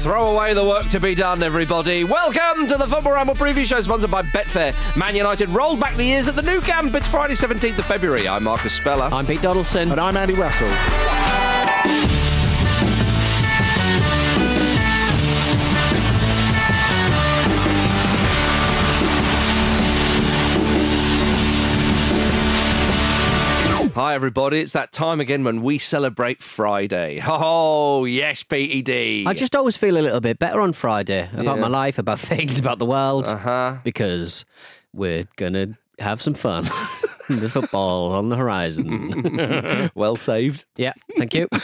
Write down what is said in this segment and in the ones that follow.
Throw away the work to be done, everybody. Welcome to the Football Ramble preview show sponsored by Betfair. Man United rolled back the years at the new camp. It's Friday, 17th of February. I'm Marcus Speller. I'm Pete Donaldson. And I'm Andy Russell. Hi, everybody. It's that time again when we celebrate Friday. Oh, yes, PED. I just always feel a little bit better on Friday about Yeah. my life, about things, about the world, Uh-huh. because we're going to have some fun. the football on the horizon. well saved. yeah, thank you.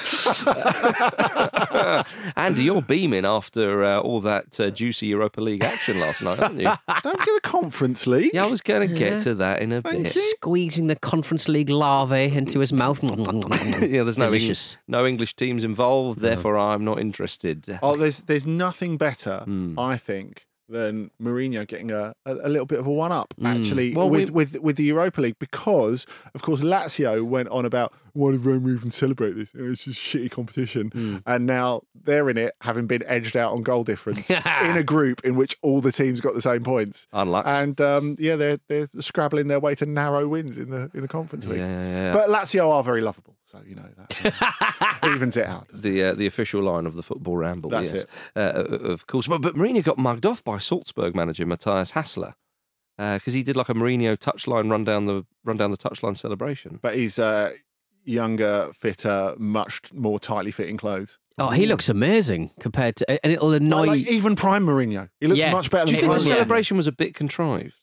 Andy, you're beaming after uh, all that uh, juicy Europa League action last night, aren't you? Don't forget the Conference League. Yeah, I was going to get to that in a bit. Squeezing the Conference League larvae into his mouth. yeah, there's no, Eng- no English teams involved, therefore I'm not interested. Oh, there's there's nothing better, Hmm. I think, than Mourinho getting a, a, little bit of a one up hmm. actually Well, with, we- with with the Europa League because of course Lazio went on about why did Roma even celebrate this? It's just shitty competition, and now they're in it, having been edged out on goal difference in a group in which all the teams got the same points. Unlucky. And um, yeah, they're they're scrabbling their way to narrow wins in the in the Conference League. Yeah, yeah, yeah. But Lazio are very lovable, so you know that evens it out. the uh, the official line of the football ramble. That's yes. it. Uh, of course. But, but Mourinho got mugged off by Salzburg manager Matthias Hassler because he did like a Mourinho touchline run down the run down the touchline celebration. but he's uh, younger, fitter, much more tightly fitting clothes. Oh, he looks amazing compared to, and it'll annoy. Like, like even prime Mourinho, he looks Yeah. much better Do than you think the prime Mourinho. celebration was a bit contrived?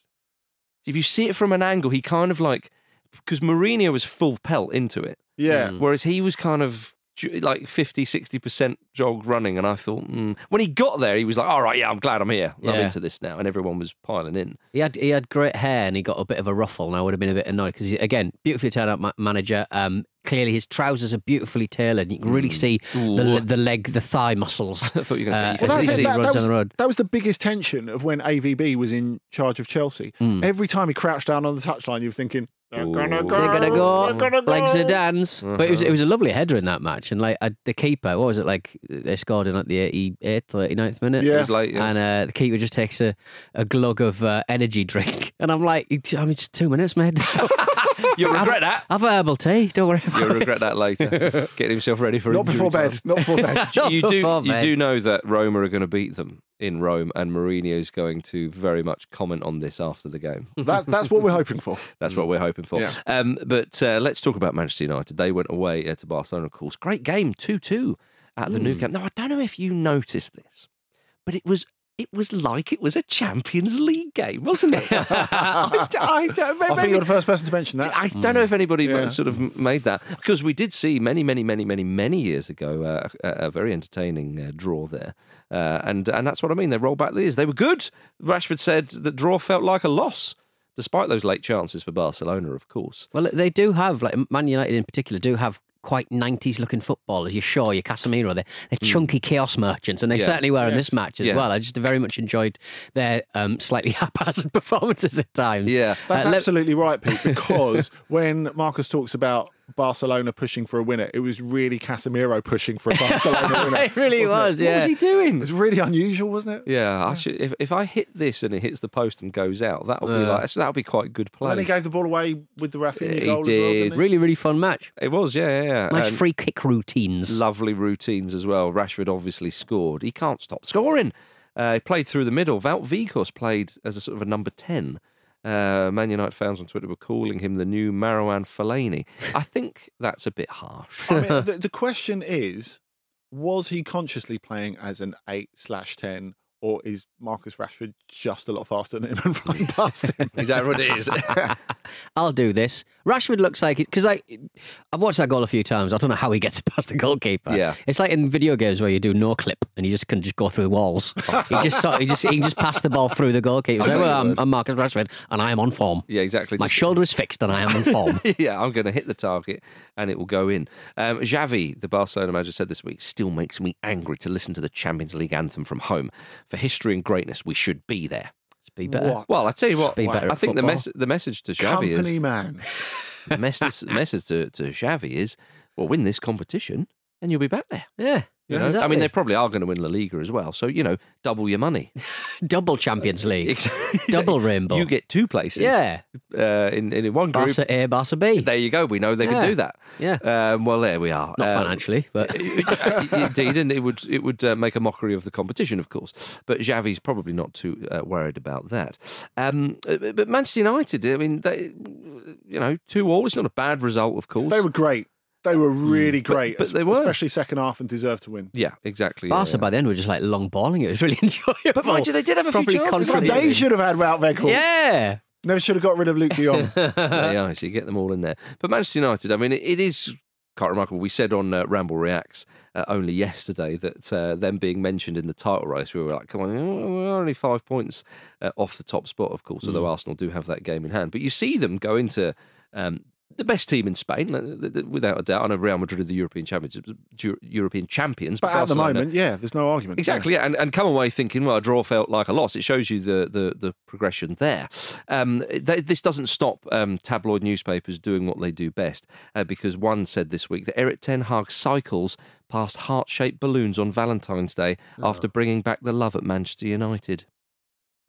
If you see it from an angle, he kind of like because Mourinho was full pelt into it, Yeah, mm. whereas he was kind of ju- like 50 60% jog running and i thought mm. when he got there he was like all right yeah i'm glad i'm here i'm Yeah. into this now and everyone was piling in He had he had great hair and he got a bit of a ruffle, and I would have been a bit annoyed because again, beautifully turned out ma- manager. Um, clearly his trousers are beautifully tailored. You can really see the Ooh. the leg, the thigh muscles. I thought you were gonna say Uh, Well, as that's it. That, that was, the road. that was the biggest tension of when AVB was in charge of Chelsea. Hmm. Every time he crouched down on the touchline, you were thinking, They're gonna go. They're gonna go, They're gonna like go. Zidane's. But it was Uh-huh. it was a lovely header in that match, and like uh, the keeper, what was it like? They scored in like the 88th, 89th minute. Yeah. It was late, yeah. And uh, the keeper just takes a, a glug of uh, energy drink, and I'm like, I mean, it's two minutes, mate. You'll regret that. Have a herbal tea. Don't worry. About You'll it. regret that later. Getting himself ready for Not injury before time. bed. Not before bed. Not you do before you bed. do know that Roma are going to beat them in Rome, and Mourinho is going to very much comment on this after the game. That's that's what we're hoping for. That's what we're hoping for. Yeah. Um, but uh, let's talk about Manchester United. They went away uh, to Barcelona, of course. Great game, two two at the new camp. Now I don't know if you noticed this, but it was. It was like it was a Champions League game, wasn't it? I, don't- I don't- I think you're the first person to mention that. I don't know if anybody Yeah. sort of made that because we did see many, many, many, many, many years ago uh, a, a very entertaining uh, draw there, uh, and and that's what I mean. They rolled back the years. They were good. Rashford said that draw felt like a loss, despite those late chances for Barcelona, of course. Well, they do have, like Man United in particular, do have quite 90s looking footballers. Your Shaw, your Casemiro, they're, they're chunky chaos merchants, and they. Yeah. certainly were in this match as Yeah. well. I just very much enjoyed their um, slightly haphazard performances at times. Yeah. That's Uh, let- absolutely right, Pete, because when Marcus talks about Barcelona pushing for a winner, it was really Casemiro pushing for a Barcelona winner. it really wasn't it? yeah. What was he doing? It was really unusual, wasn't it? Yeah, I should. If, if I hit this and it hits the post and goes out, that'll be like that'll be quite good play. And then he gave the ball away with the Rafinha He goal as well. did. Didn't he? Really, really fun match. It was, yeah, yeah, yeah. Nice And- free kick routines. Lovely routines as well. Rashford obviously scored. He can't stop scoring. Uh, he played through the middle. Wout Weghorst played as a sort of a number 10. Uh, Man United fans on Twitter were calling him the new Marouane Fellaini. I think that's a bit harsh. I mean, the, the question is, was he consciously playing as an eight slash ten, or is Marcus Rashford just a lot faster than him and running past him? Is that what it is? I'll do this. Rashford looks like it because I, I've watched that goal a few times. I don't know how he gets past the goalkeeper. Yeah. it's like in video games where you do no clip and you just can just go through the walls. he just sort, he just he can just pass the ball through the goalkeeper. Like, well, I'm, I'm Marcus Rashford and I am on form. yeah, exactly. My Just- shoulder is fixed and I am on form. yeah, I'm going to hit the target and it will go in. Um, Xavi, the Barcelona manager, said this week, still makes me angry to listen to the Champions League anthem from home. For history and greatness, we should be there. Be better. What? Well, I tell you what, Be better I at think the, football. mes- the message to Xavi is Company man. the message, message to, to Xavi is, well, win this competition and you'll be back there. Yeah. You know? I mean, they probably are going to win La Liga as well. So, you know, double your money. double Champions League, Exactly. double rainbow. You get two places. yeah. Uh, in, in one group. Barca A, Barca B. There you go. We know they Yeah. can do that. Yeah. Um, well, there we are. Not Um, financially, but Indeed, and it would it would uh, make a mockery of the competition, of course. But Xavi's probably not too uh, worried about that. Um, uh, but Manchester United, I mean, they, you know, two all. It's not a bad result, of course. They were great. They were really But- great, but es- they were. especially second half and deserved to win. yeah, exactly. Barca yeah, by then were just like long balling. It was really enjoyable. But mind you, they did have a few Properly chances, But they should have had Wout Weghorst. Yeah. Never should have got rid of Luuk de Jong. yeah. they are. So you get them all in there. But Manchester United, I mean, it, it is quite remarkable. We said on uh, Ramble Reacts uh, only yesterday that uh, them being mentioned in the title race, we were like, come on, we're only five points uh, off the top spot, of course, although Arsenal do have that game in hand. But you see them go into. Um, the best team in Spain, th- th- without a doubt. I know Real Madrid are the European champions, European champions, but at the moment, yeah, there's no argument. Exactly, yeah, and, and come away thinking, well, a draw felt like a loss. It shows you the the, the progression there. Um, th- this doesn't stop um, tabloid newspapers doing what they do best, uh, because one said this week that Erik ten Hag cycles past heart shaped balloons on Valentine's Day after bringing back the love at Manchester United.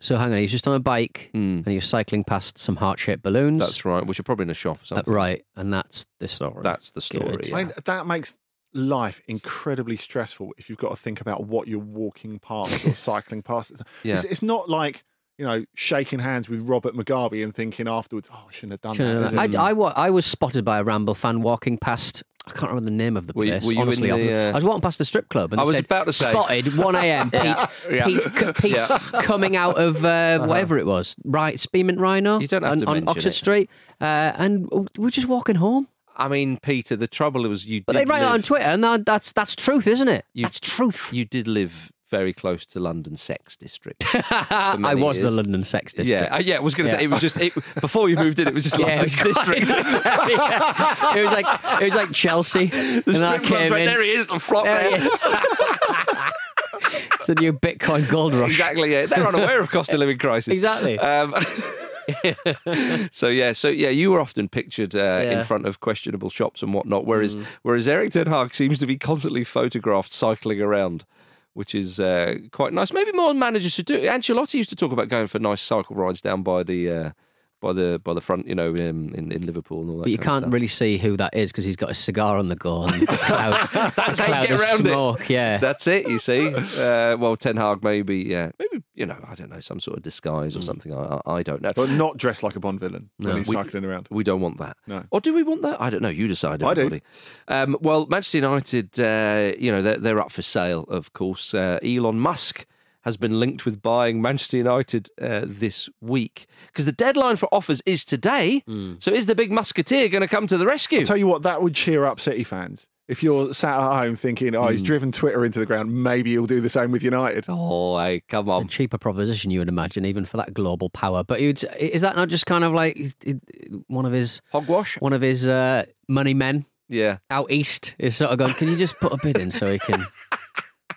So hang on, he was just on a bike Hmm. and he was cycling past some heart shaped balloons. That's right, which are probably in a shop or Uh, something. right, and that's the story. That's the story. Yeah. I mean, that makes life incredibly stressful if you've got to think about what you're walking past or cycling past. Yeah. It's, it's not like you know shaking hands with Robert Mugabe and thinking afterwards, "Oh, I shouldn't have done Shouldn't that." have- is it?" I, I, wa- I was spotted by a Ramble fan walking past. I can't remember the name of the Were you- place. were you in honestly, the, off uh, I was walking past the strip club and I was said, about to say. spotted 1 a.m. Pete, Yeah. Pete, c- Pete Yeah. coming out of uh, whatever it was, right? Spearmint Rhino You don't have on, to on Oxford it. Street, uh, and we're just walking home. I mean, Peter, the trouble was you But did they write it on Twitter, and that, that's that's truth, isn't it? You- that's truth. You did live very close to London Sex District. I was the. London Sex District. Yeah, uh, yeah. I was going to Yeah. say it was just it, before you moved in. It was just Yeah, London it was District. quite- yeah. It was like it was like Chelsea, and I came right in. there. He is the flop There he there. it's the new Bitcoin gold rush. Exactly. Yeah, they're unaware of cost of living crisis. Exactly. Um, so yeah, so yeah, you were often pictured uh, Yeah. in front of questionable shops and whatnot, whereas whereas Erik ten Hag seems to be constantly photographed cycling around, which is uh, quite nice. Maybe more managers should do. Ancelotti used to talk about going for nice cycle rides down by the. By the by the front, you know, in, in, in Liverpool and all that. But you kind can't stuff. really see who that is because he's got a cigar on the go and cloud, That's how you cloud get of around smoke. it. Yeah, That's it. You see. Uh, well, Ten Hag maybe, yeah, maybe you know, I don't know, some sort of disguise or Mm. something. I, I I don't know. But not dressed like a Bond villain when No. he's We- cycling around. We don't want that. No. Or do we want that? I don't know. You decide. I do. Everybody. Um, well, Manchester United, uh, you know, they're, they're up for sale, of course. Uh, Elon Musk has been linked with buying Manchester United uh, this week because the deadline for offers is today. Hmm. So is the big musketeer going to come to the rescue? I'll tell you what, that would cheer up City fans. If you're sat at home thinking, oh, he's Hmm. driven Twitter into the ground, maybe he'll do the same with United. oh, hey, come It's a on. cheaper proposition you would imagine, even for that global power. But you'd, is that not just kind of like is- is- one of his Hogwash? one of his uh, money men Yeah. out east is sort of going? Can you just put a bid in so he can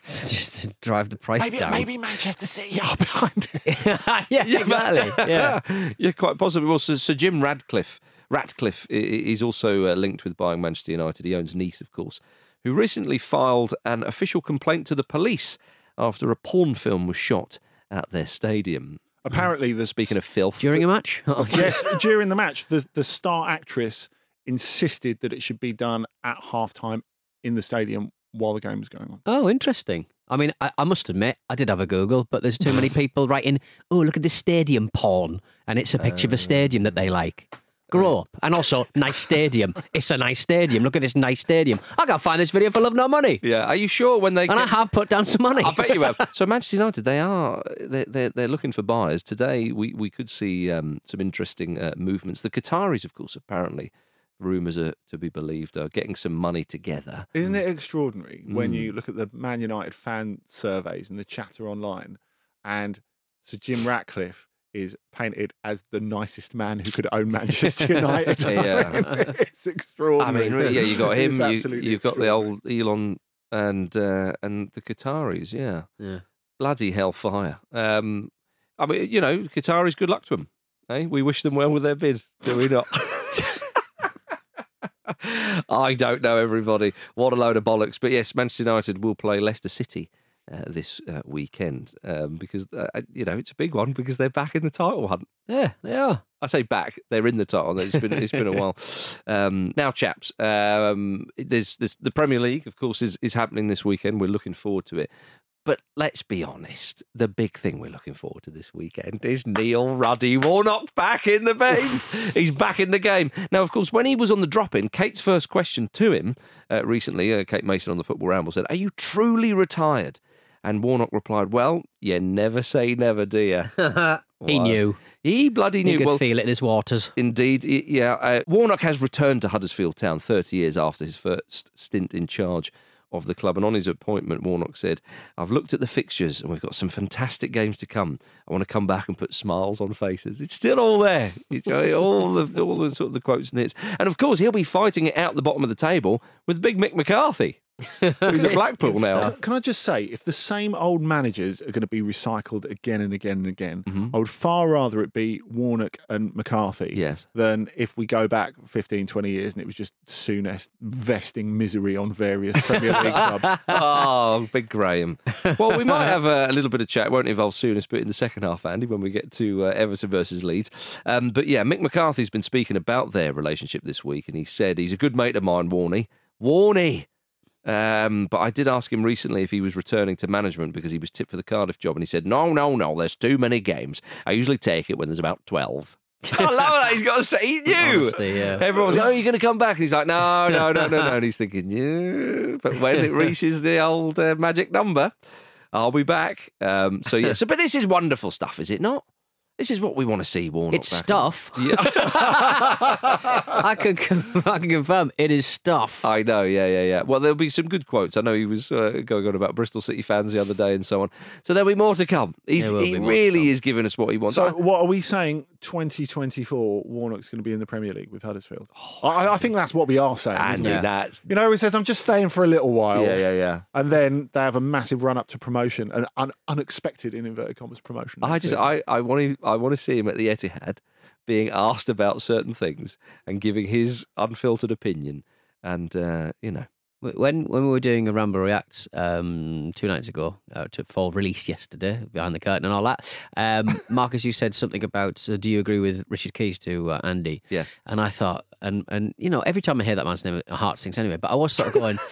just to drive the price down? Maybe Manchester City are behind it. yeah, exactly. Yeah. yeah, quite possibly. Well, so, so Jim Radcliffe, Ratcliffe i- i- is also uh, linked with buying Manchester United. He owns Nice, of course, who recently filed an official complaint to the police after a porn film was shot at their stadium. Apparently, the Speaking of filth, During a match? Oh, yes, during the match, the the star actress insisted that it should be done at halftime in the stadium while the game was going on. Oh, interesting. I mean, I, I must admit, I did have a Google, but there's too many people writing, oh, look at this stadium porn. And it's a picture of a stadium that they like. Grow up. And also, nice stadium. It's a nice stadium. Look at this nice stadium. I can't find this video for love nor money. yeah. Are you sure when they? And I have put down some money. I bet you have. So Manchester United, they are they're they're, they're looking for buyers today. We we could see um, some interesting uh, movements. The Qataris, of course, apparently, rumours are to be believed, are getting some money together. Isn't it extraordinary when Mm. you look at the Man United fan surveys and the chatter online, and Sir Jim Ratcliffe is painted as the nicest man who could own Manchester United. Yeah. I mean, it's extraordinary. I mean, really, yeah, you got him. you, you've got the old Elon and uh, and the Qataris. Yeah, Yeah. bloody hellfire. Um, I mean, you know, Qataris. Good luck to them. Hey, we wish them well with their bid, do we not? I don't know, everybody. What a load of bollocks. But yes, Manchester United will play Leicester City uh, this uh, weekend um, because, uh, you know, it's a big one because they're back in the title hunt. Yeah, they are. I say back, they're in the title. It's been it's been a while. Um, now, chaps, um, there's, there's the Premier League, of course, is is happening this weekend. We're looking forward to it. But let's be honest, the big thing we're looking forward to this weekend is Neil Ruddy Warnock back in the game. He's back in the game. Now, of course, when he was on the drop in, Kate's first question to him uh, recently, uh, Kate Mason on the Football Ramble said, Are you truly retired? And Warnock replied, Well, you never say never, do you? he knew. He bloody He knew. could well, feel it in his waters. Indeed, yeah. Uh, Warnock has returned to Huddersfield Town 30 years after his first stint in charge of the club. And on his appointment, Warnock said, I've looked at the fixtures and we've got some fantastic games to come. I want to come back and put smiles on faces. It's still all there. All the all the sort of the quotes and hits. And of course, he'll be fighting it out the bottom of the table with Big Mick McCarthy, who's at Blackpool now. Can, I just say, if the same old managers are going to be recycled again and again and again, Mm-hmm. I would far rather it be Warnock and McCarthy Yes. than if we go back 15, 20 years and it was just Souness vesting misery on various Premier League clubs. oh, big Graham. Well, we might have a, a little bit of chat. It won't involve Souness, but in the second half, Andy, when we get to uh, Everton versus Leeds. Um, but yeah, Mick McCarthy's been speaking about their relationship this week, and he said he's a good mate of mine, Warney. Warney. Um, but I did ask him recently if he was returning to management because he was tipped for the Cardiff job, and he said, "No, no, no. There's too many games. I usually take it when there's about 12. I love that. He's got a straight. He knew. Honesty, yeah. Everyone's like, oh, you're going to come back? And he's like, no, no, no, no, no. And he's thinking, yeah. But when it reaches the old uh, magic number, I'll be back. Um, so, yeah. So, but this is wonderful stuff, is it not? This is what we want to see, Warnock. It's back. stuff. Yeah. I can I can confirm it is stuff. I know, yeah, yeah, yeah. Well, there'll be some good quotes. I know he was uh, going on about Bristol City fans the other day and so on. So there'll be more to come. He's, he be more to really is giving us what he wants. So, I- what are we saying? 2024, Warnock's going to be in the Premier League with Huddersfield. I, I think that's what we are saying. isn't it? Yeah. that's You know, he says, I'm just staying for a little while. yeah, yeah, yeah. And then they have a massive run up to promotion, an un- unexpected, in inverted commas, promotion. I just. I, I want to, I want to see him at the Etihad, being asked about certain things and giving his unfiltered opinion. And uh, you know, When when we were doing a Ramble Reacts um, two nights ago, uh, to for release yesterday, behind the curtain and all that, um, Marcus, you said something about uh, do you agree with Richard Keys to uh, Andy? Yes. And I thought, and and you know, every time I hear that man's name, my heart sinks anyway. But I was sort of going.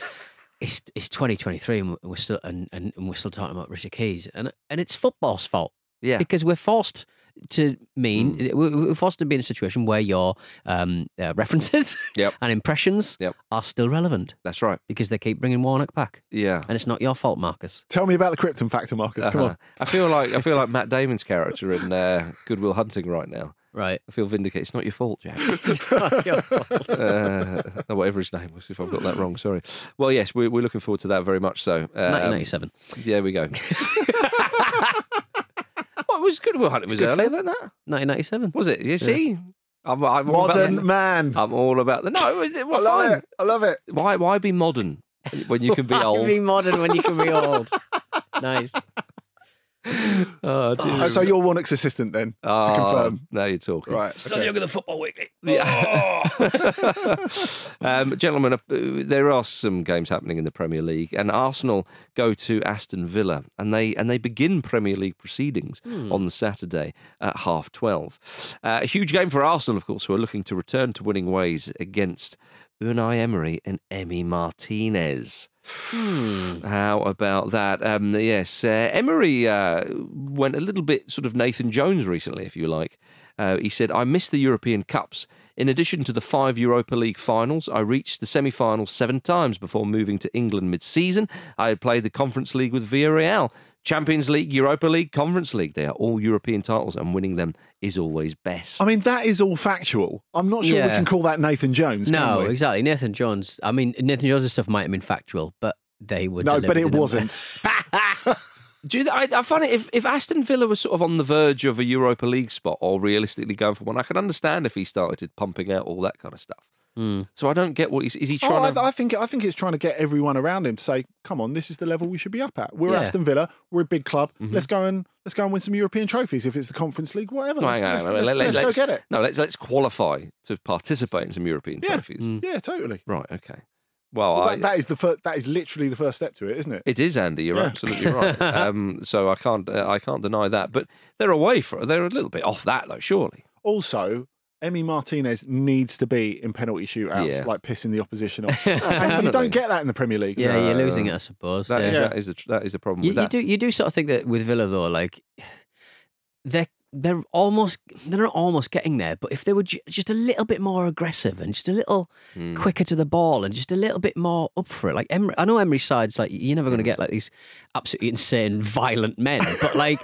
It's, it's 2023 and we're still and, and, and we're still talking about Richard Keys and and it's football's fault yeah, because we're forced to mean we- we're forced to be in a situation where your um, uh, references Yep. and impressions Yep. are still relevant that's right. because they keep bringing Warnock back, Yeah. and it's not your fault, Marcus. Tell me about the Krypton factor, Marcus. Come Uh-huh. on. I feel like I feel like Matt Damon's character in uh, Good Will Hunting right now. Right. I feel vindicated. It's not your fault, Jack. It's not your fault. uh, whatever his name was, if I've got that wrong, sorry. Well, yes, we're, we're looking forward to that very much so. Um, 1997. There we go. what was Goodwill it Was Good earlier than that? 1997. Was it? You see, I'm, I'm all about Modern the- man. I'm all about the no. It, it, I well, love fine. it. I love it. Why? Why be modern when you can be old? Be modern when you can be old. nice. Oh. Oh, so you're Warnock's assistant then, to Oh, confirm. Now you're talking. Right. Still okay. younger than Football Weekly. Yeah. um, gentlemen, uh, there are some games happening in the Premier League, and Arsenal go to Aston Villa, and they and they begin Premier League proceedings on the Saturday at half twelve. Uh, a huge game for Arsenal, of course, who are looking to return to winning ways against Unai Emery and Emi Martinez. How about that? Um, yes, uh, Emery uh, went a little bit sort of Nathan Jones recently, if you like. Uh, he said, I missed the European Cups. In addition to the five Europa League finals, I reached the semi finals seven times before moving to England mid season. I had played the Conference League with Villarreal. Champions League, Europa League, Conference League. They are all European titles, and winning them is always best. I mean, that is all factual. I'm not sure we can call that Nathan Jones. can No, we? exactly. Nathan Jones. I mean, Nathan Jones' stuff might have been factual, but they were. No, but it wasn't. Do you, I, I find it if, if Aston Villa was sort of on the verge of a Europa League spot or realistically going for one, I can understand if he started pumping out all that kind of stuff. So I don't get what he's is he Oh, trying I, to. I think I think it's trying to get everyone around him to say, "Come on, this is the level we should be up at. We're Yeah. Aston Villa. We're a big club. Mm-hmm. Let's go and let's go and win some European trophies. If it's the Conference League, whatever. No, let's, hang on, let's, hang on, let's- let- let's let's- go get it. No, let's let's qualify to participate in some European Yeah, trophies. yeah, totally. Right. Okay. Well, Well, I, that, that is the fir- that is literally the first step to it, isn't it? it is Andy. You're Yeah. absolutely right. Um, so I can't uh, I can't deny that. But they're away for they're a little bit off that though. Surely. Also, Emi Martinez needs to be in penalty shootouts, Yeah. like pissing the opposition off. and you Definitely. don't get that in the Premier League. Yeah, you're losing it, I suppose. That yeah. is Yeah. that is a, that is a problem You, with you that. do you do sort of think that with Villa though, like they're they're almost they're not almost getting there, but if they were ju- just a little bit more aggressive and just a little Hmm. quicker to the ball and just a little bit more up for it, like Emery, I know Emery's side's like you're never going to Hmm. get like these absolutely insane violent men, but like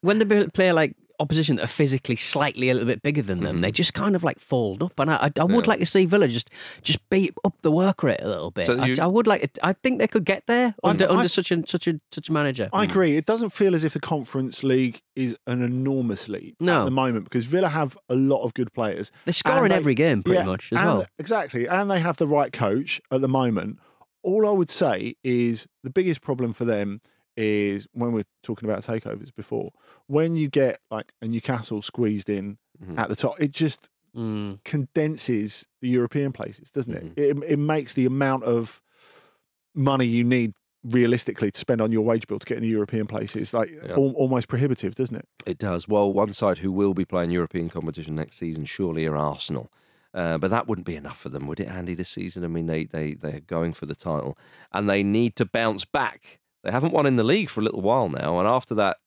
when they play like opposition that are physically slightly a little bit bigger than them, they mm-hmm. just kind of like fold up. And I, I, I would. Yeah. like to see Villa just just beat up the work rate a little bit. So I, you- I would like. It, I think they could get there I- under, I- under such a such a such a manager. I agree. It doesn't feel as if the Conference League is an enormous league No. at the moment because Villa have a lot of good players. They're scoring they- every game pretty Yeah, much as and- well. Exactly. And they have the right coach at the moment. All I would say is the biggest problem for them is when we're talking about takeovers before, when you get like a Newcastle squeezed in Mhm. at the top, it just Mm. condenses the European places, doesn't it? Mhm. It, it makes the amount of money you need realistically to spend on your wage bill to get in the European places like Yeah. al- almost prohibitive, doesn't it? It does. Well, one side who will be playing European competition next season surely are Arsenal. Uh, but that wouldn't be enough for them, would it, Andy, this season? I mean, they, they, they're going for the title and they need to bounce back. They haven't won in the league for a little while now. And after that,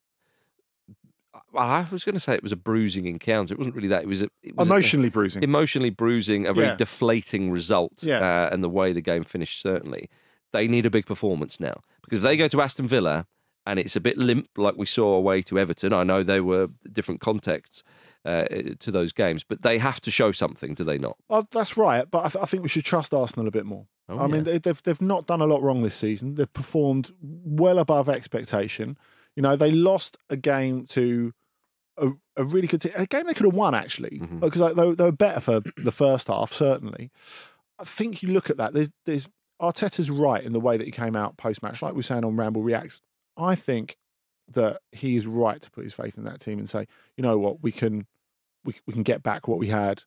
I was going to say it was a bruising encounter. It wasn't really that. It was, a, it was a- Emotionally bruising. emotionally bruising, a very Yeah. deflating result, Yeah. uh, and the way the game finished. Certainly, they need a big performance now because if they go to Aston Villa and it's a bit limp, like we saw away to Everton. I know they were different contexts uh, to those games, but they have to show something, do they not? Oh, that's right, but I, th- I think we should trust Arsenal a bit more. Oh, I mean, they, they've they've not done a lot wrong this season. They've performed well above expectation. You know, they lost a game to a, a really good team, a game they could have won actually, Mhm. because like, they, were- they were better for the first half. Certainly, I think you look at that. There's there's Arteta's right in the way that he came out post match, like we were saying on Ramble Reacts. I think that he is right to put his faith in that team and say, you know what, we can we, we can get back what we had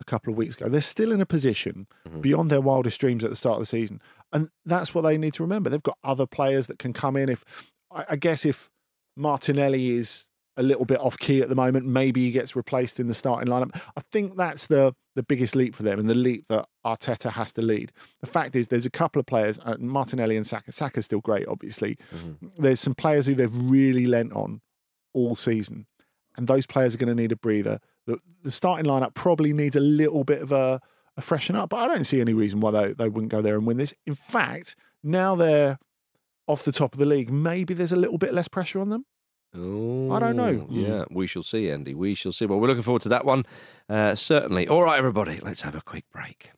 a couple of weeks ago. They're still in a position Mhm. beyond their wildest dreams at the start of the season, and that's what they need to remember. They've got other players that can come in. If I, I guess if Martinelli is a little bit off key at the moment, maybe he gets replaced in the starting lineup. I think that's the the biggest leap for them, and the leap that Arteta has to lead. The fact is, there's a couple of players, uh, Martinelli and Saka. Saka's still great, obviously. There's some players who they've really lent on all season, and those players are going to need a breather. The, the starting lineup probably needs a little bit of a, a freshen up, but I don't see any reason why they, they wouldn't go there and win this. In fact, now they're off the top of the league, maybe there's a little bit less pressure on them. I don't know. Yeah, we shall see, Andy. We shall see. Well, we're looking forward to that one, uh, certainly. All right, everybody, let's have a quick break.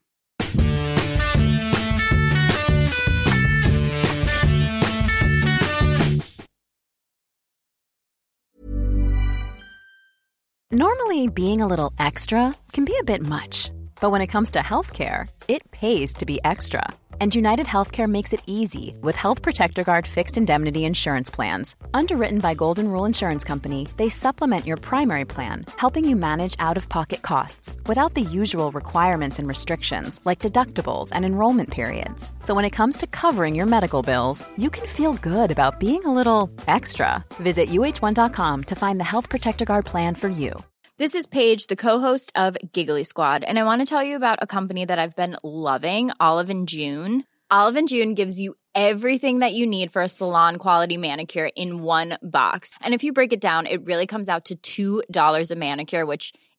Normally, being a little extra can be a bit much, but when it comes to healthcare, it pays to be extra. And United Healthcare makes it easy with Health Protector Guard fixed indemnity insurance plans. Underwritten by Golden Rule Insurance Company, they supplement your primary plan, helping you manage out of pocket costs without the usual requirements and restrictions like deductibles and enrollment periods. So when it comes to covering your medical bills, you can feel good about being a little extra. Visit uh1.com to find the Health Protector Guard plan for you. This is Paige, the co-host of Giggly Squad, and I want to tell you about a company that I've been loving, Olive and June. Olive and June gives you everything that you need for a salon quality manicure in one box. And if you break it down, it really comes out to $2 a manicure, which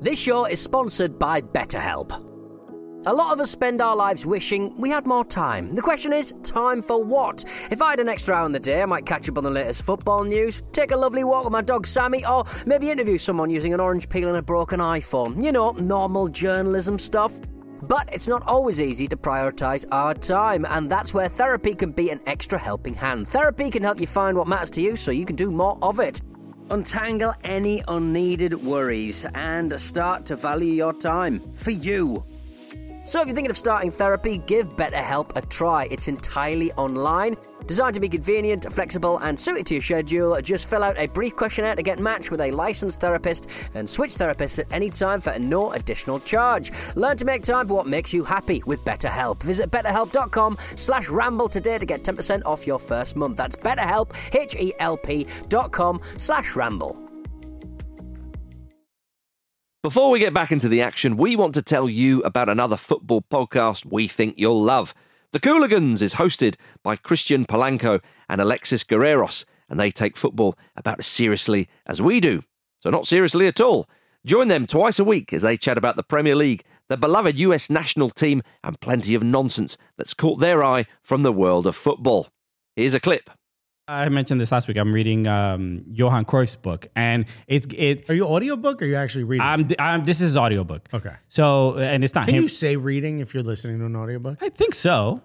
This show is sponsored by BetterHelp. A lot of us spend our lives wishing we had more time. The question is, time for what? If I had an extra hour in the day, I might catch up on the latest football news, take a lovely walk with my dog Sammy, or maybe interview someone using an orange peel and a broken iPhone. You know, normal journalism stuff. But it's not always easy to prioritise our time, and that's where therapy can be an extra helping hand. Therapy can help you find what matters to you so you can do more of it. Untangle any unneeded worries and start to value your time for you. So if you're thinking of starting therapy, give BetterHelp a try. It's entirely online, designed to be convenient, flexible, and suited to your schedule. Just fill out a brief questionnaire to get matched with a licensed therapist and switch therapists at any time for no additional charge. Learn to make time for what makes you happy with BetterHelp. Visit betterhelp.com slash ramble today to get 10% off your first month. That's betterhelp, H-E-L-P dot com slash ramble. Before we get back into the action, we want to tell you about another football podcast we think you'll love. The Cooligans is hosted by Christian Polanco and Alexis Guerreros, and they take football about as seriously as we do. So, not seriously at all. Join them twice a week as they chat about the Premier League, the beloved US national team, and plenty of nonsense that's caught their eye from the world of football. Here's a clip. I mentioned this last week. I'm reading um, Johan Cruyff's book, and it's it. Are you audiobook or are you actually reading? I'm, I'm this is audiobook. Okay. So and it's not Can him. you say reading if you're listening to an audiobook? I think so.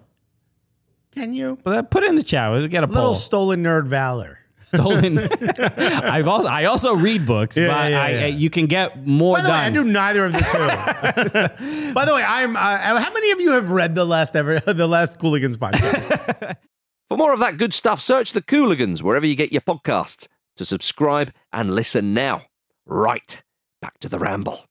Can you? But put it in the chat. We'll get a Little poll. stolen nerd valor. Stolen. I've also I also read books, Yeah, but yeah, I, yeah. you can get more By the done. way, I do neither of the two. By the way, I'm. Uh, how many of you have read the last ever the last Cooligans podcast? For more of that good stuff, search the Cooligans wherever you get your podcasts to subscribe and listen now. Right, back to the ramble.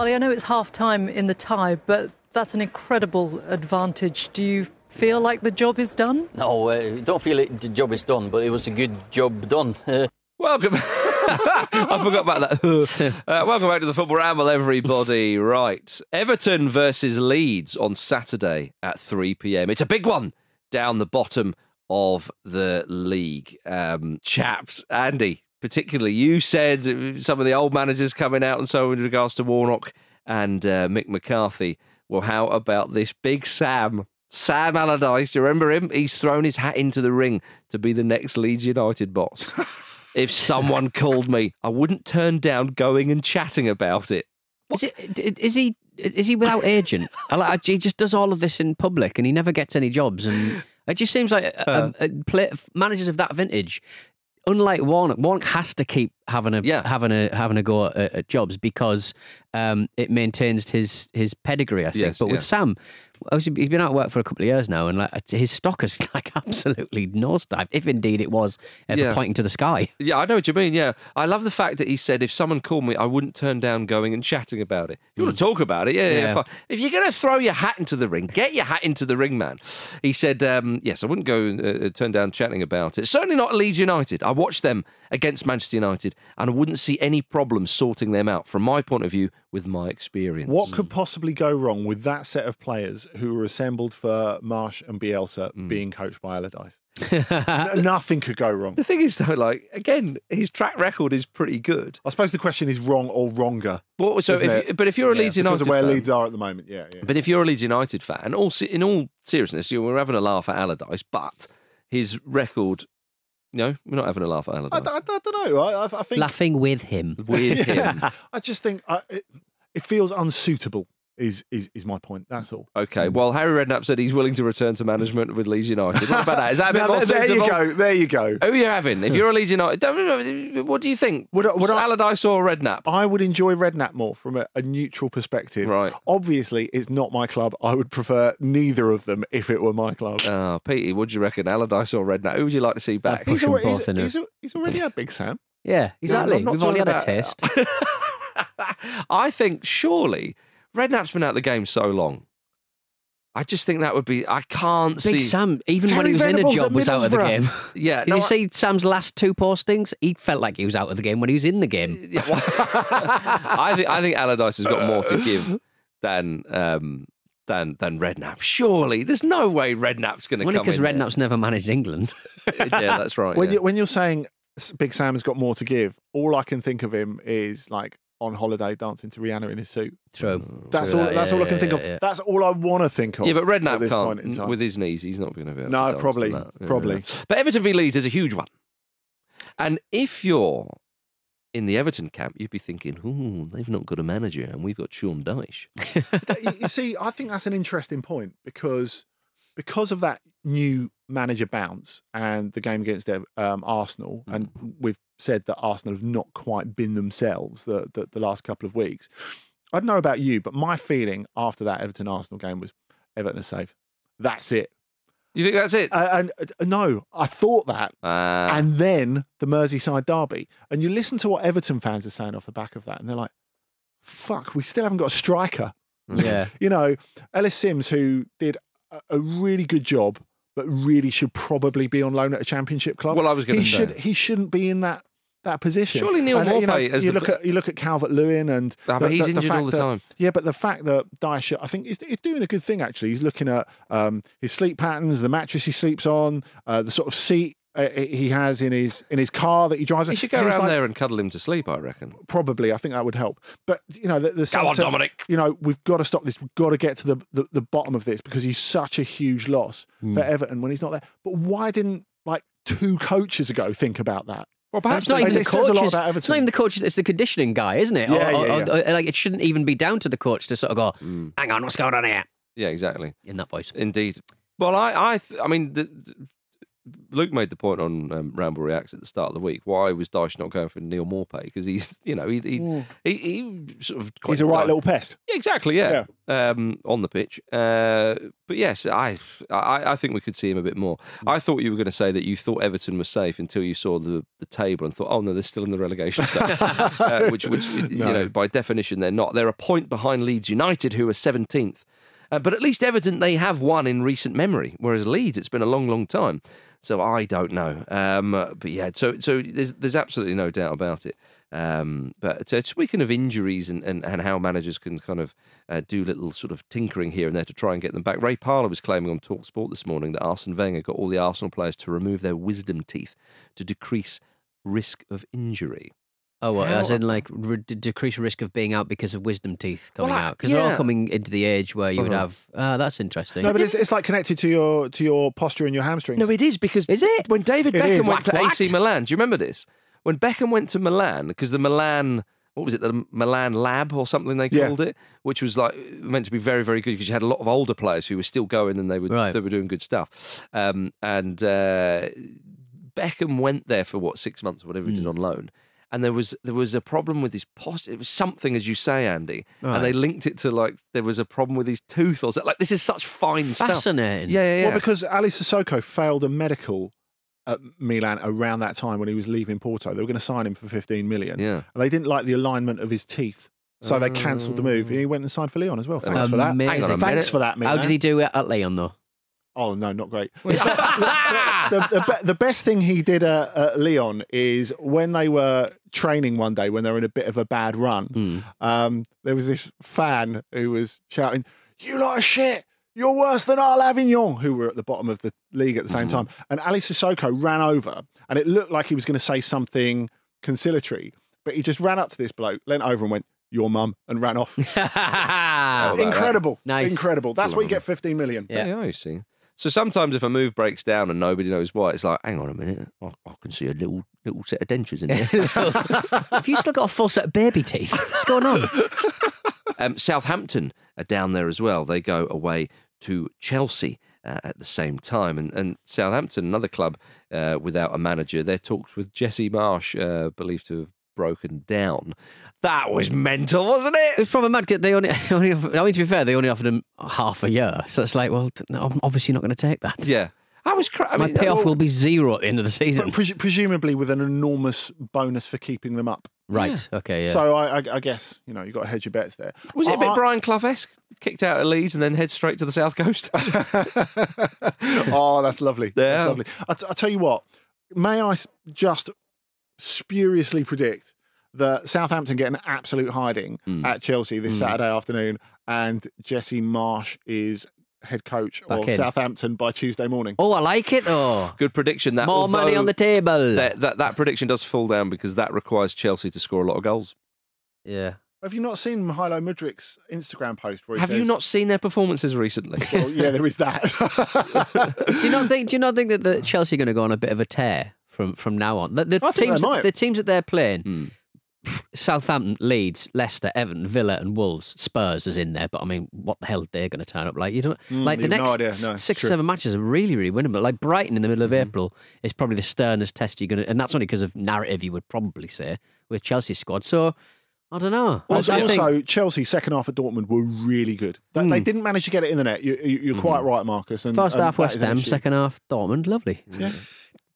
Ollie, I know it's half time in the tie, but that's an incredible advantage. Do you feel like the job is done? No, uh, don't feel it, the job is done, but it was a good job done. Welcome. I forgot about that. Uh, welcome back to the Football Ramble, everybody. Right. Everton versus Leeds on Saturday at 3 pm. It's a big one down the bottom of the league. Um, chaps, Andy, particularly, you said some of the old managers coming out and so in regards to Warnock and uh, Mick McCarthy. Well, how about this big Sam Sam Allardyce, do you remember him? He's thrown his hat into the ring to be the next Leeds United boss. if someone called me, I wouldn't turn down going and chatting about it. Is, it, is he is he without agent? Like- he just does all of this in public and he never gets any jobs. And it just seems like uh, Uh. uh, play, managers of that vintage, unlike Warnock, Warnock has to keep having a having a having a go at, at jobs because um, it maintains his his pedigree. I think. Yes, but with. Sam. He's been out of work for a couple of years now, and like his stock is like absolutely nosedive. If indeed it was ever Yeah. pointing to the sky. Yeah, I know what you mean. Yeah, I love the fact that he said if someone called me, I wouldn't turn down going and chatting about it. If you want to talk about it, yeah, yeah. Yeah. fine. If you're going to throw your hat into the ring, get your hat into the ring, man. He said, um, yes, I wouldn't go uh, turn down chatting about it. Certainly not Leeds United. I watched them against Manchester United, and I wouldn't see any problem sorting them out from my point of view with my experience. What could possibly go wrong with that set of players who were assembled for Marsh and Bielsa Mm. being coached by Allardyce? N- Nothing could go wrong. The thing is, though, like again, his track record is pretty good. I suppose the question is wrong or wronger. Well, so if you- but if you're a Yeah, Leeds because United of where fan- Leeds are at the moment, yeah, yeah. But if you're a Leeds United fan, all se- in all seriousness, you we're having a laugh at Allardyce, but his record, no, we're not having a laugh at I, Allardyce. I, I don't know. I, I- I think Laughing with him. With him. I just think I, it, it feels unsuitable. Is, is is my point? That's all. Okay, well, Harry Redknapp said he's willing to return to management with Leeds United. What about that? Is that a bit Now, more there suitable? you go. There you go. Who are you having? If you're a Leeds United, don't- what do you think? Would, I- would I, Allardyce or Redknapp? I would enjoy Redknapp more from a, a neutral perspective. Right. Obviously, it's not my club. I would prefer neither of them if it were my club. Oh, Petey, what do you reckon? Allardyce or Redknapp? Who would you like to see back? He's, already, he's, he's, he's already had Big Sam. Yeah, exactly. I'm We've only had a test. I think surely Redknapp's been out of the game so long. I just think that would be. I can't see. Sam, even when he was Venables in a job, was out of the game. Yeah, Did no, you I- see Sam's last two postings? He felt like he was out of the game when he was in the game. Yeah, well, I think I think Allardyce has got more to give than um, than than Redknapp. Surely, there's no way Redknapp's going to come because in there. Redknapp's never managed England. yeah, that's right. When yeah. you when you're saying Big Sam has got more to give, all I can think of him is like on holiday dancing to Rihanna in his suit. True. Mm. That's True all. that, That's yeah, all I can yeah, think yeah, of. yeah. That's all I want to think of. yeah, but at Redknapp this point in time. with his knees. He's not going to be able No, to dance to probably, that. Yeah. probably. But Everton v Leeds is a huge one, and if you're in the Everton camp, you'd be thinking, "Ooh, they've not got a manager, and we've got Sean Dyche." You, you see, I think that's an interesting point because because of that new manager bounce and the game against um, Arsenal, and we've said that Arsenal have not quite been themselves the, the the last couple of weeks. I don't know about you, but my feeling after that Everton Arsenal game was Everton are safe. That's it. You think that's it? Uh, and uh, no, I thought that, Ah. and then the Merseyside derby, and you listen to what Everton fans are saying off the back of that, and they're like, "Fuck, we still haven't got a striker." Yeah. you know, Ellis Sims, who did a, a really good job, but really should probably be on loan at a championship club. Well, I was he say. should he shouldn't be in that that position. Surely Neil And, uh, you know, you look pl- at you look at Calvert Lewin and Ah, but he's injured fact all the that- time. Yeah, but the fact that Dyche, I think, is, is doing a good thing. Actually, he's looking at um, his sleep patterns, the mattress he sleeps on, uh, the sort of seat uh, he has in his in his car that he drives. You should go So around like- there and cuddle him to sleep. I reckon. Probably, I think that would help. But you know, the, the Go on, of, Dominic. You know, we've got to stop this. We've got to get to the, the, the bottom of this because he's such a huge loss Hmm. for Everton when he's not there. But why didn't like two coaches ago think about that? Well, That's not even the it says a lot coaches. about It's not even the coaches. It's the conditioning guy, isn't it? Yeah, Or- yeah, or- yeah. or- like it shouldn't even be down to the coach to sort of go, "Hang on, what's going on here?" Yeah, exactly. In that voice. Indeed. Well, I, I, th- I mean, the, the- Luke made the point on um, Ramble Reacts at the start of the week. Why was Dyche not going for Neal Maupay? Because he's, you know, he, he, Mm. he, he sort of quite He's a right little pest. Yeah, exactly. Yeah, Um, on the pitch. Uh, but yes, I, I, I think we could see him a bit more. I thought you were going to say that you thought Everton was safe until you saw the, the table and thought, oh no, they're still in the relegation zone. uh, which, which you know, by definition, they're not. They're a point behind Leeds United, who are seventeenth. Uh, but at least Everton, they have won in recent memory, whereas Leeds, it's been a long, long time. So I don't know. Um, but yeah, so so there's there's absolutely no doubt about it. Um, but uh, speaking of injuries and, and, and how managers can kind of uh, do little sort of tinkering here and there to try and get them back, Ray Parlour was claiming on Talk Sport this morning that Arsene Wenger got all the Arsenal players to remove their wisdom teeth to decrease risk of injury. Oh, what, How- as in like re- d- decrease risk of being out because of wisdom teeth coming Well, I- out because they're all coming into the age where you would Uh-huh. have. Ah, that's interesting. No, but it's, it's like connected to your to your posture and your hamstrings. No, it is because is it when David It Beckham is. went to What? AC Milan? Do you remember this? When Beckham went to Milan, because the Milan, what was it, the Milan Lab or something they Yeah. called it, which was like meant to be very, very good because you had a lot of older players who were still going and they were Right. they were doing good stuff. Um, and uh, Beckham went there for what six months or whatever he did Hmm. on loan. And there was there was a problem with his post. It was something, as you say, Andy, Right. and they linked it to like there was a problem with his tooth or something. Like this is such fine stuff. Fascinating. Yeah, yeah, yeah. Well, because Aly Cissokho failed a medical at Milan around that time when he was leaving Porto. They were going to sign him for 15 million. Yeah. And they didn't like the alignment of his teeth. So they cancelled the move. And he oh. went and signed for Lyon as well. Thanks for that. Amazing. Thanks for that, Milan. How did he do it at Lyon though? Oh no, not great. the, the, the, the best thing he did at, at Lyon is when they were training one day when they were in a bit of a bad run. Hmm. Um, there was this fan who was shouting, "You lot of shit! You're worse than Arles Avignon," who were at the bottom of the league at the same time. And Aly Cissokho ran over, and it looked like he was going to say something conciliatory, but he just ran up to this bloke, leant over, and went. Your mum and ran off. about that? Incredible, Nice. incredible. That's Good what you get 15 million. Yeah, yeah, you see. So sometimes if a move breaks down and nobody knows why, it's like, hang on a minute, I, I can see a little little set of dentures in here. Have you still got a full set of baby teeth? What's going on? um, Southampton are down there as well. They go away to Chelsea uh, at the same time, and, and Southampton, another club uh, without a manager. Their talks with Jesse Marsch, uh, believed to have broken down. That was mental, wasn't it? It's probably mad. 'cause They only, only offer- I mean, to be fair, they only offered him half a year, so it's like, well, no, I'm obviously not going to take that. Yeah, I was. Cra- I My mean, payoff well, will be zero at the end of the season. But pres- presumably with an enormous bonus for keeping them up. Right. Okay. Yeah. So I, I, I guess you know you got to hedge your bets there. Was it a bit I- Brian Clough esque? Kicked out of Leeds and then head straight to the south coast. oh, that's lovely. Yeah. That's lovely. I, t- I tell you what. May I just spuriously predict that Southampton get an absolute hiding Hmm. at Chelsea this Saturday afternoon, and Jesse Marsch is head coach Back of in. Southampton by Tuesday morning. oh, I like it though. Good prediction. That More money on the table. That, that that prediction does fall down because that requires Chelsea to score a lot of goals. Yeah. Have you not seen Milo Mudryk's Instagram post? Where he Have you not seen their performances recently? Well, yeah, there is that. do you not think? Do you not think that the Chelsea are going to go on a bit of a tear from from now on? The, the I think they teams, might. the teams that they're playing. Hmm. Southampton, Leeds, Leicester, Everton, Villa, and Wolves. Spurs is in there, but I mean, what the hell they're going to turn up like? You don't Mm, like the you've no next idea. No, six, seven matches are really, really winnable. Like Brighton in the middle of Mm-hmm. April is probably the sternest test you're going to, and that's only because of narrative. You would probably say with Chelsea's squad. So I don't know. Also, I think- also, Chelsea second half at Dortmund were really good. They, they didn't manage to get it in the net. You, you, you're quite right, Marcus. And, First and half West Ham, second half Dortmund. Lovely. Yeah.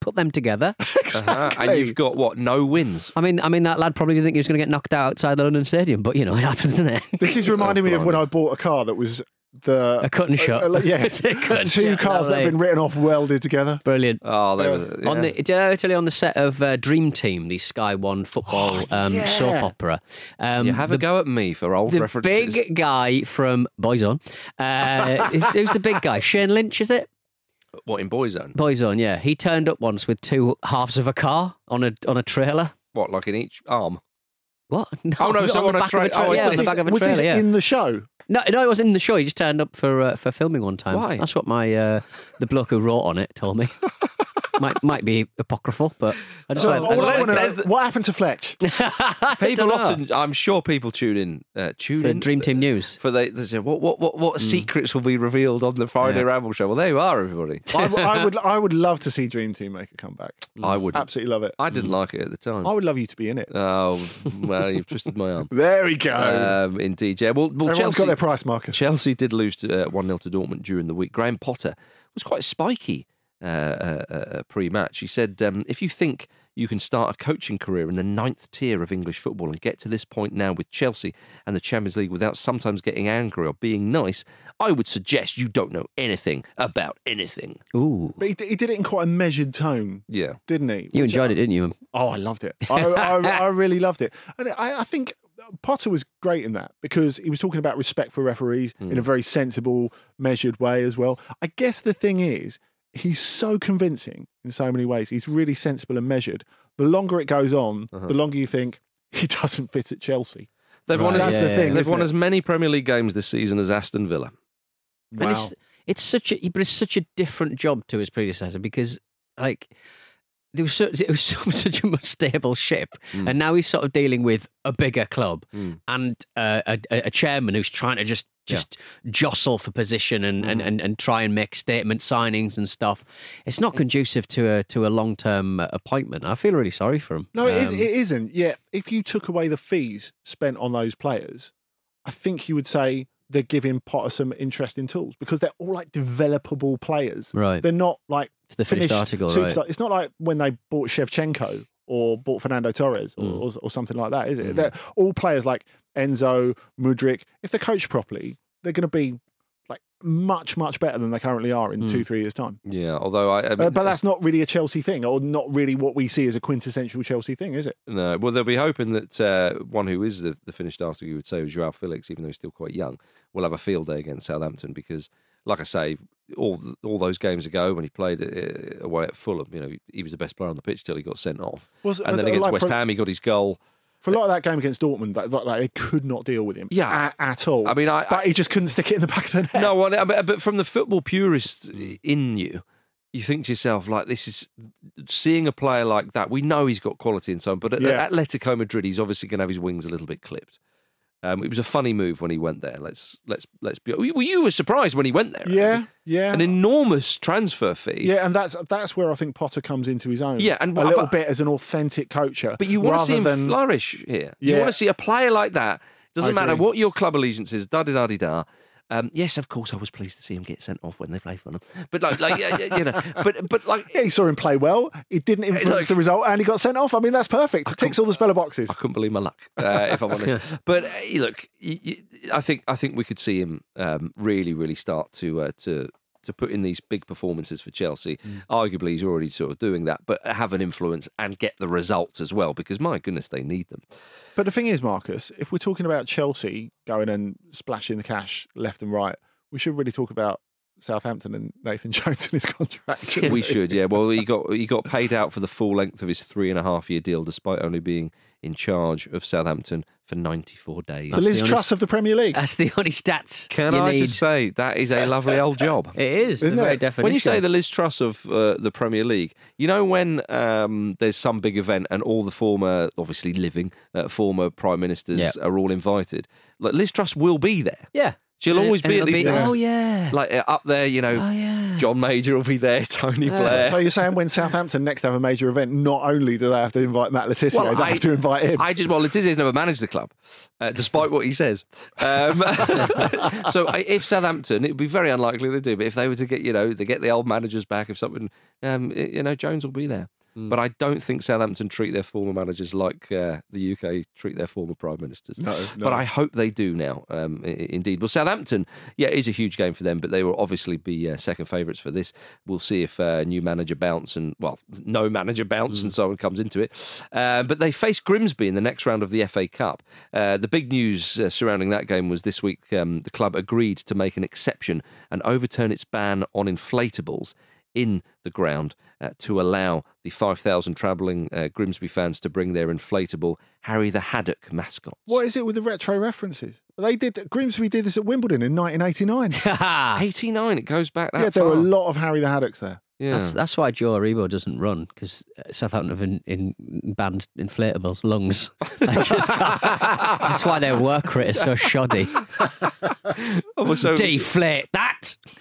Put them together. Uh-huh. And you've got what? No wins. I mean, I mean that lad probably didn't think he was going to get knocked out outside the London Stadium, but you know it happens, doesn't it? This is reminding me of when I bought a car that was the A cut and shut. uh, yeah, It's a cut and two shut, cars that have been written off welded together. Brilliant. Oh, they Yeah. were. On yeah. the, did I tell you on the set of uh, Dream Team, the Sky One football um, yeah. soap opera? Um, you have the, a go at me for old the references. big guy from Boyzone. Uh, who's, who's the big guy? Shane Lynch, is it? What in Boyzone? Boyzone, yeah. He turned up once with two halves of a car on a on a trailer. What, like in each arm? What? Oh, no, so on on a back tra- trailer. oh, yeah, on the back of a was trailer. this yeah. in the show? No, no, it wasn't in the show. He just turned up for uh, for filming one time. Why? That's what my uh, the bloke who wrote on it told me. might might be apocryphal, but I just So, like, all I I just there's- wanna know, there's the- what happened to Fletch? People dunno. often, I'm sure people tune in, uh, tune for in Dream Team News. for they, they say, what, what, what, what secrets will be revealed on the Friday Yeah. Ramble show? Well, there you are, everybody. I, w- I would I would love to see Dream Team make a comeback. I would. Absolutely love it. I didn't like it at the time. I would love you to be in it. Oh, well, you've twisted my arm. There we go. Um, indeed, yeah. Well, well Everyone's Chelsea, got their price, Marcus. Chelsea did lose to, uh, 1 0 to Dortmund during the week. Graham Potter was quite spiky uh, uh, uh, Uh, uh, uh, pre match. He said, um, If you think you can start a coaching career in the ninth tier of English football and get to this point now with Chelsea and the Champions League without sometimes getting angry or being nice, I would suggest you don't know anything about anything. Ooh, But he, d- he did it in quite a measured tone, Yeah. didn't he? you Which enjoyed I- it, didn't you? Oh, I loved it. I, I, I really loved it. And I, I think Potter was great in that because he was talking about respect for referees hmm. in a very sensible, measured way as well. I guess the thing is, he's so convincing in so many ways. He's really sensible and measured. The longer it goes on, the longer you think, he doesn't fit at Chelsea. They've won, That's as, the thing. they've won it? as many Premier League games this season as Aston Villa. And it's it's such a but it's such a different job to his predecessor because like there was so, it was so, such a more stable ship, Mm. and now he's sort of dealing with a bigger club Mm. and uh, a, a a chairman who's trying to just just jostle for position and, and, Mm. and, and try and make statement signings and stuff. It's not conducive to a to a long term appointment. I feel really sorry for him. No, it, is, Um, it isn't. Yet, if you took away the fees spent on those players, I think you would say they're giving Potter some interesting tools because they're all like developable players. Right. They're not like It's the finished article, right. It's not like when they bought Shevchenko or bought Fernando Torres or, Mm. or, or something like that, is it? Mm. They're all players like Enzo, Mudryk. If they're coached properly, they're going to be like much, much better than they currently are in Mm. two, three years' time. Yeah, although I, I Uh, but that's not really a Chelsea thing, or not really what we see as a quintessential Chelsea thing, is it? No, well, they'll be hoping that uh, one who is the, the finished article, you would say, was Joao Felix, even though he's still quite young, will have a field day against Southampton because, like I say, all all those games ago when he played uh, away at Fulham, you know, he was the best player on the pitch till he got sent off. Was- and then uh, against West Ham, he got his goal. For a lot of that game against Dortmund, that, that, like, they could not deal with him. Yeah. at, at all. I mean, I, but he just couldn't stick it in the back of the net. No, well, but, but from the football purist in you, you think to yourself, like, this is seeing a player like that. We know he's got quality and so on, but at Yeah. Atletico Madrid, he's obviously going to have his wings a little bit clipped. Um, it was a funny move when he went there. Let's let's let's be. Well, you were surprised when he went there. Yeah, yeah. An enormous transfer fee. Yeah, and that's that's where I think Potter comes into his own. Yeah, and a little but- bit as an authentic coacher. But you want to see him than, flourish here. You want to see a player like that. Doesn't matter what your club allegiance is. Da da da da. Um, yes, of course, I was pleased to see him get sent off when they played for them. But like, like yeah, yeah, you know, but but like, Yeah, he saw him play well. It didn't influence like- the result, and he got sent off. I mean, that's perfect. It ticks all the speller boxes. I couldn't believe my luck, uh, if I'm honest. But uh, look, y- y- I think I think we could see him um, really, really start to uh, to to put in these big performances for Chelsea. Mm. Arguably, he's already sort of doing that, but have an influence and get the results as well. Because my goodness, they need them. But the thing is, Marcus, if we're talking about Chelsea going and splashing the cash left and right, we should really talk about Southampton and Nathan Jones and his contract. shouldn't we should, yeah. Well, he got he got paid out for the full length of his three and a half year deal, despite only being in charge of Southampton for ninety four days. The Liz Truss of the Premier League. That's the only stats. Can you I need. just say that is a lovely old job? It is Isn't the very it? definition. When you say the Liz Truss of uh, the Premier League, you know when um, there's some big event and all the former, obviously living uh, former prime ministers Yeah. are all invited. Like Liz Truss will be there. yeah, She'll always and be at it'll least Oh yeah. like uh, up there. You know, Oh yeah. John Major will be there, Tony So Blair. So you're saying when Southampton next have a major event, not only do they have to invite Matt Le Tissier, Well, they I- have to invite him. I just well, Le Tissier's never managed the club, uh, despite what he says. Um, so I- if Southampton, it would be very unlikely they do. But if they were to get, you know, they get the old managers back, if something, um, i- you know, Jones will be there. Hmm. But I don't think Southampton treat their former managers like uh, the UK treat their former prime ministers. No, But. I hope they do now. Um, i- indeed. Well, Southampton, yeah, is a huge game for them, but they will obviously be uh, second favourites for this. We'll see if uh, new manager bounce and well, no manager bounce and so on comes into it. Uh, but they face Grimsby in the next round of the FA Cup. Uh, the big news uh, surrounding that game was this week um, the club agreed to make an exception and overturn its ban on inflatables in the ground uh, to allow the 5,000 travelling uh, Grimsby fans to bring their inflatable Harry the Haddock mascot. What is it with the retro references? They did Grimsby did this at Wimbledon in 1989. 89, it goes back that yeah, there were a lot of Harry the Haddocks there. Yeah. That's that's why Joe Aribo doesn't run because uh, Southampton have in, in banned inflatables lungs. That's why their work rate is so shoddy. So- Deflate that.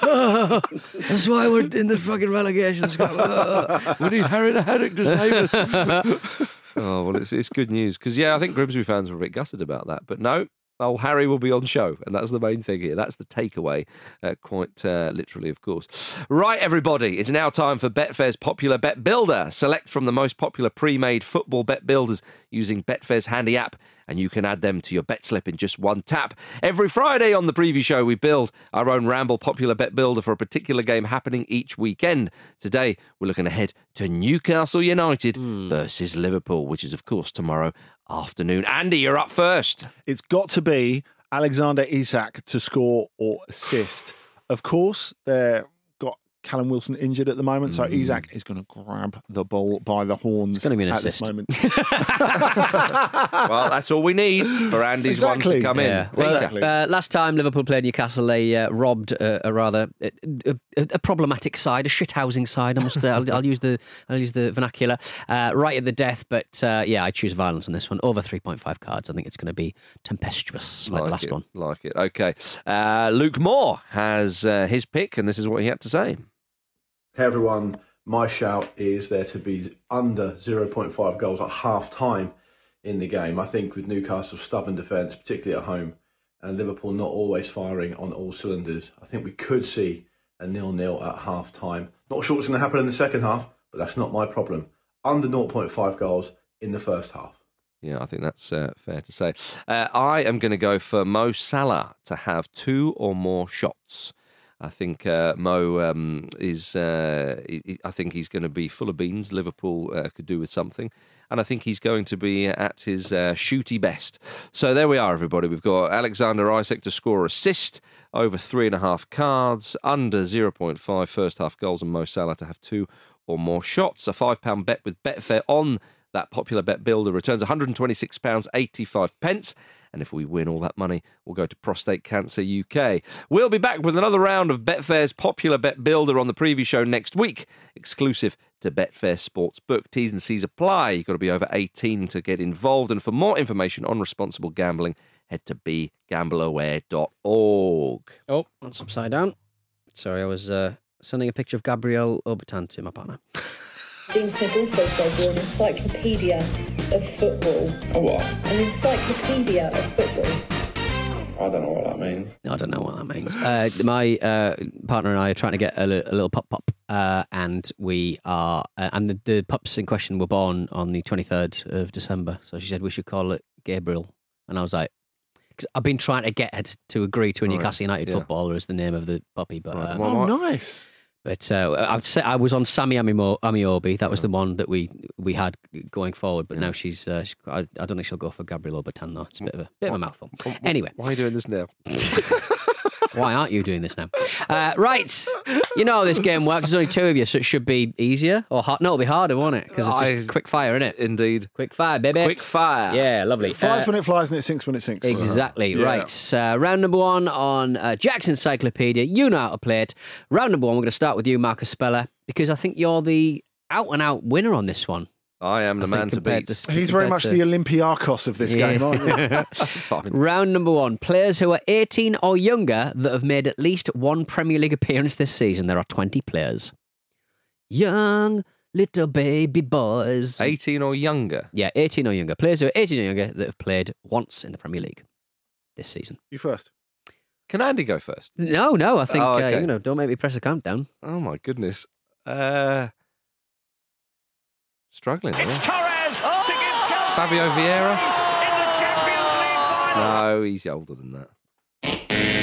that's why we're in the fucking relegation. squad. we need Harry the Haddock to save us. oh well, it's it's good news because yeah, I think Grimsby fans were a bit gutted about that, but no. Oh, Harry will be on show, and that's the main thing here. That's the takeaway, uh, quite uh, literally, of course. Right, everybody, it's now time for Betfair's popular bet builder. Select from the most popular pre-made football bet builders using Betfair's handy app, and you can add them to your bet slip in just one tap. Every Friday on the preview show, we build our own Ramble popular bet builder for a particular game happening each weekend. Today, we're looking ahead to Newcastle United versus Liverpool, which is, of course, tomorrow afternoon. Andy, you're up first. It's got to be Alexander Isak to score or assist. Of course, they're got Callum Wilson injured at the moment, so Mm. Isak is going to grab the ball by the horns gonna be an at assist. this moment. well, that's all we need for Andy's one to come Yeah. in. Well, Exactly. uh, last time Liverpool played Newcastle, they uh, robbed uh, a rather a, a, a problematic side, a shithousing side. I must. Uh, I'll, I'll use the I'll use the vernacular uh, right at the death. But uh, yeah, I choose violence on this one. Over three point five cards. I think it's going to be tempestuous like, the last it, one. Like it. Okay. Uh, Luke Moore has uh, his pick, and this is what he had to say. Hey everyone, my shout is there to be under 0.5 goals at half time in the game. I think with Newcastle's stubborn defence, particularly at home, and Liverpool not always firing on all cylinders, I think we could see a nil-nil at half time. Not sure what's going to happen in the second half, but that's not my problem. Under 0.5 goals in the first half. Yeah, I think that's uh, fair to say. Uh, I am going to go for Mo Salah to have two or more shots. I think uh, Mo um, is. Uh, I think he's going to be full of beans. Liverpool uh, could do with something, and I think he's going to be at his uh, shooty best. So there we are, everybody. We've got Alexander Isak to score assist over three and a half cards, under 0.5 first half goals, and Mo Salah to have two or more shots. A five pound bet with Betfair on that popular bet builder returns £126.85. pence. And if we win all that money, we'll go to Prostate Cancer UK. We'll be back with another round of Betfair's popular bet builder on the preview show next week, exclusive to Betfair Sportsbook. T's and C's apply. You've got to be over 18 to get involved. And for more information on responsible gambling, head to begambleaware.org. Oh, that's upside down. Sorry, I was uh, sending a picture of Gabriel Obertan to my partner. Dean Smith also says you're an encyclopedia of football. A what? An encyclopedia of football. I don't know what that means. I don't know what that means. Uh, my uh, partner and I are trying to get a, li- a little pup pup, uh, and we are, uh, and the, the pups in question were born on the 23rd of December. So she said we should call it Gabriel. And I was like, because I've been trying to get her to, to agree to a Right, Newcastle United yeah. footballer as the name of the puppy, but uh, oh, nice. But uh, I would say I was on Sammy Amimo- Ameobi. That was the one that we we had going forward. But now she's, uh, she's I, I don't think she'll go for Gabriel Obertan though. It's a bit of a bit of a mouthful. Anyway, Why are you doing this now? why aren't you doing this now? Uh, right, you know how this game works. There's only two of you, so it should be easier or hard. No, it'll be harder, won't it? Because it's just I- quick fire, isn't it? Indeed. Quick fire, baby. Quick fire. Yeah, lovely. It flies Uh, when it flies and it sinks when it sinks. Exactly Yeah. right. Uh, round number one on uh, Jack's Encyclopedia. You know how to play it. Round number one, we're going to start with you, Marcus Speller, because I think you're the out and out winner on this one. I am the I man to beat. to- He's very much to- the Olympiakos of this Yeah. game, aren't you? Round number one players who are 18 or younger that have made at least one Premier League appearance this season. There are 20 players. Young little baby boys. 18 or younger. Yeah, 18 or younger. Players who are 18 or younger that have played once in the Premier League this season. You first. Can Andy go first? No, no, I think, Oh, uh, you know, don't make me press a countdown. Oh my goodness. Uh, struggling. It's Torres Fabio Vieira. No, he's older than that.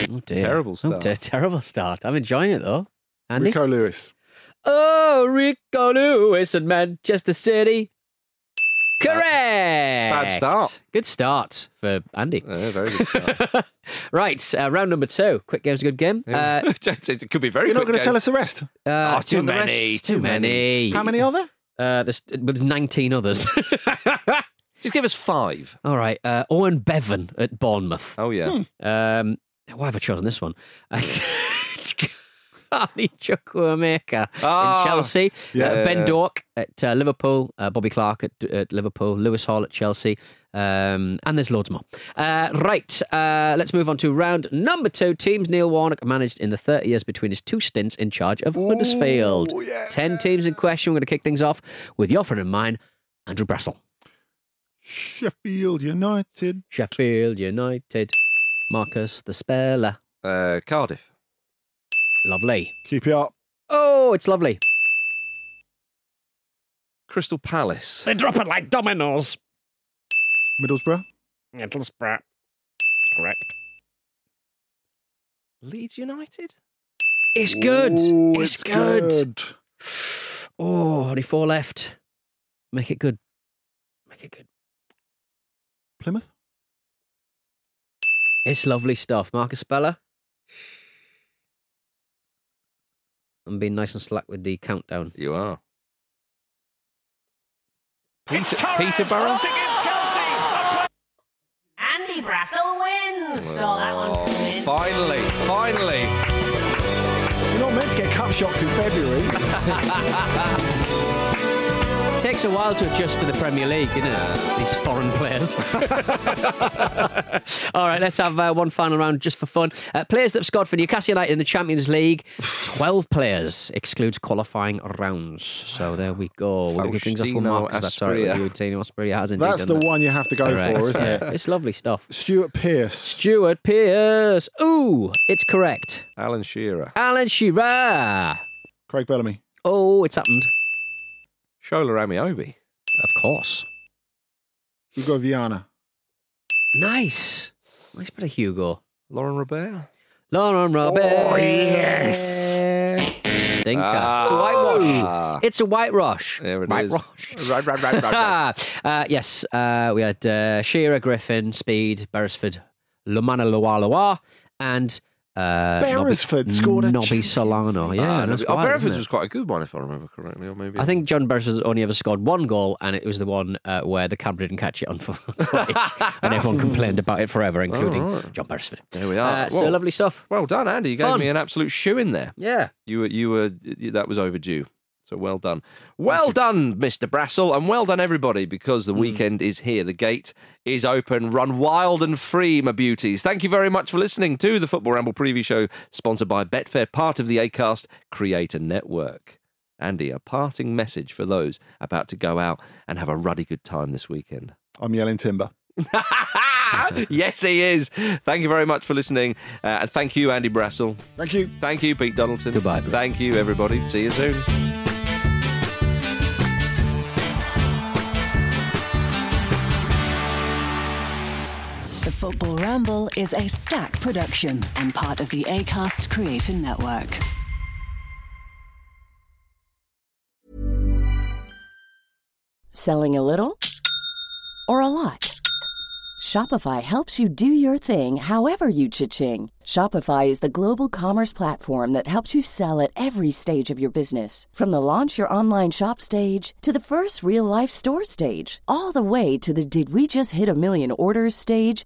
Oh dear. Terrible Oh start. dear, terrible start. I'm enjoying it though. Andy? Rico Lewis. Oh, Rico Lewis and Manchester City. Correct. Bad start. Good start for Andy. Yeah, very good start. right, uh, round number two. Quick game's a good game. Uh, it could be very. You're not going to tell us the rest. uh, Oh, too do you want the many, rest? too Too many. How many are there? Uh, there's, well, there's 19 others. Just give us five. All right. Uh, Owen Bevan at Bournemouth. Oh yeah. Um, why have I chosen this one? Carney Chukwuemeka Ah, in Chelsea. yeah, uh, ben yeah. Doak at uh, Liverpool. Uh, Bobby Clark at, at Liverpool. Lewis Hall at Chelsea. Um, and there's loads more. Uh, right. Uh, let's move on to round number two. Teams Neil Warnock managed in the 30 years between his two stints in charge of Huddersfield. Ten teams in question. We're going to kick things off with your friend and mine, Andrew Brassell. Sheffield United. Sheffield United. Marcus the Speller. Uh, Cardiff. Lovely. Keep it up. Oh, it's lovely. Crystal Palace. They drop it like dominoes. Middlesbrough. Middlesbrough. Correct. Leeds United. It's good. Ooh, it's, it's good. good. Oh, only four left. Make it good. Make it good. Plymouth. It's lovely stuff. Marcus Speller. I'm being nice and slack with the countdown. You are. Peter, Peterborough? Andy Brassell wins. So that one Oh, comes in. finally, finally. You're not meant to get cup shocks in February. takes a while to adjust to the Premier League, doesn't it? These foreign players. All right, let's have uh, one final round just for fun. Uh, players that have scored for Newcastle United in the Champions League 12 players, excludes qualifying rounds. So there we go. We're going to give things off for Faustino Mark. 'cause That's all right with Asprilla. Tino Asprilla has indeed That's the that. one you have to go Correct. for, isn't it? It's lovely stuff. Stuart Pearce. Stuart Pearce. Ooh, it's correct. Alan Shearer. Alan Shearer. Craig Bellamy. Oh, it's happened. Shola Ameobi. Of course. Hugo Viana. Nice. Nice bit of Hugo. Laurent Robert. Laurent Robert. Oh, yes. Stinker. Ah. it's a whitewash. It's a whitewash. There it White is. Wash. Right, right, right, right, right. uh, yes, uh, we had uh, Shearer, Griffin, Speed, Beresford, Lomana Lualawa, and uh, Beresford Nobby, scored a Nobby champions Solano. Yeah, Ah, that's oh, wild, Beresford was quite a good one, if I remember correctly. Or maybe I think John Beresford's only ever scored one goal, and it was the one uh, where the camera didn't catch it on footage, and everyone complained about it forever, including All right. John Beresford. There we are. Uh, so lovely stuff. Well done, Andy. You gave me an absolute shoe in there. Yeah. You were, you were, that was overdue. So well done. Well done, Mr. Brassell, and well done, everybody, because the weekend is here. The gate is open. Run wild and free, my beauties. Thank you very much for listening to the Football Ramble preview show, sponsored by Betfair, part of the ACAST Creator Network. Andy, a parting message for those about to go out and have a ruddy good time this weekend. I'm yelling timber. yes, he is. Thank you very much for listening. Uh, and thank you, Andy Brassell. Thank you. Thank you, Pete Donaldson. Goodbye. Thank you, everybody. See you soon. The Football Ramble is a stack production and part of the ACAST Creator Network. Selling a little or a lot? Shopify helps you do your thing however you cha-ching. Shopify is the global commerce platform that helps you sell at every stage of your business. From the launch your online shop stage to the first real life store stage, all the way to the did we just hit a million orders stage.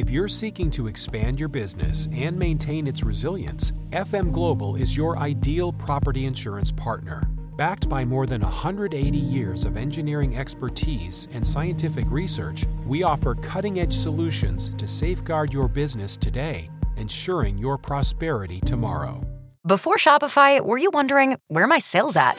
If you're seeking to expand your business and maintain its resilience, FM Global is your ideal property insurance partner. Backed by more than 180 years of engineering expertise and scientific research, we offer cutting edge solutions to safeguard your business today, ensuring your prosperity tomorrow. Before Shopify, were you wondering where my sales at?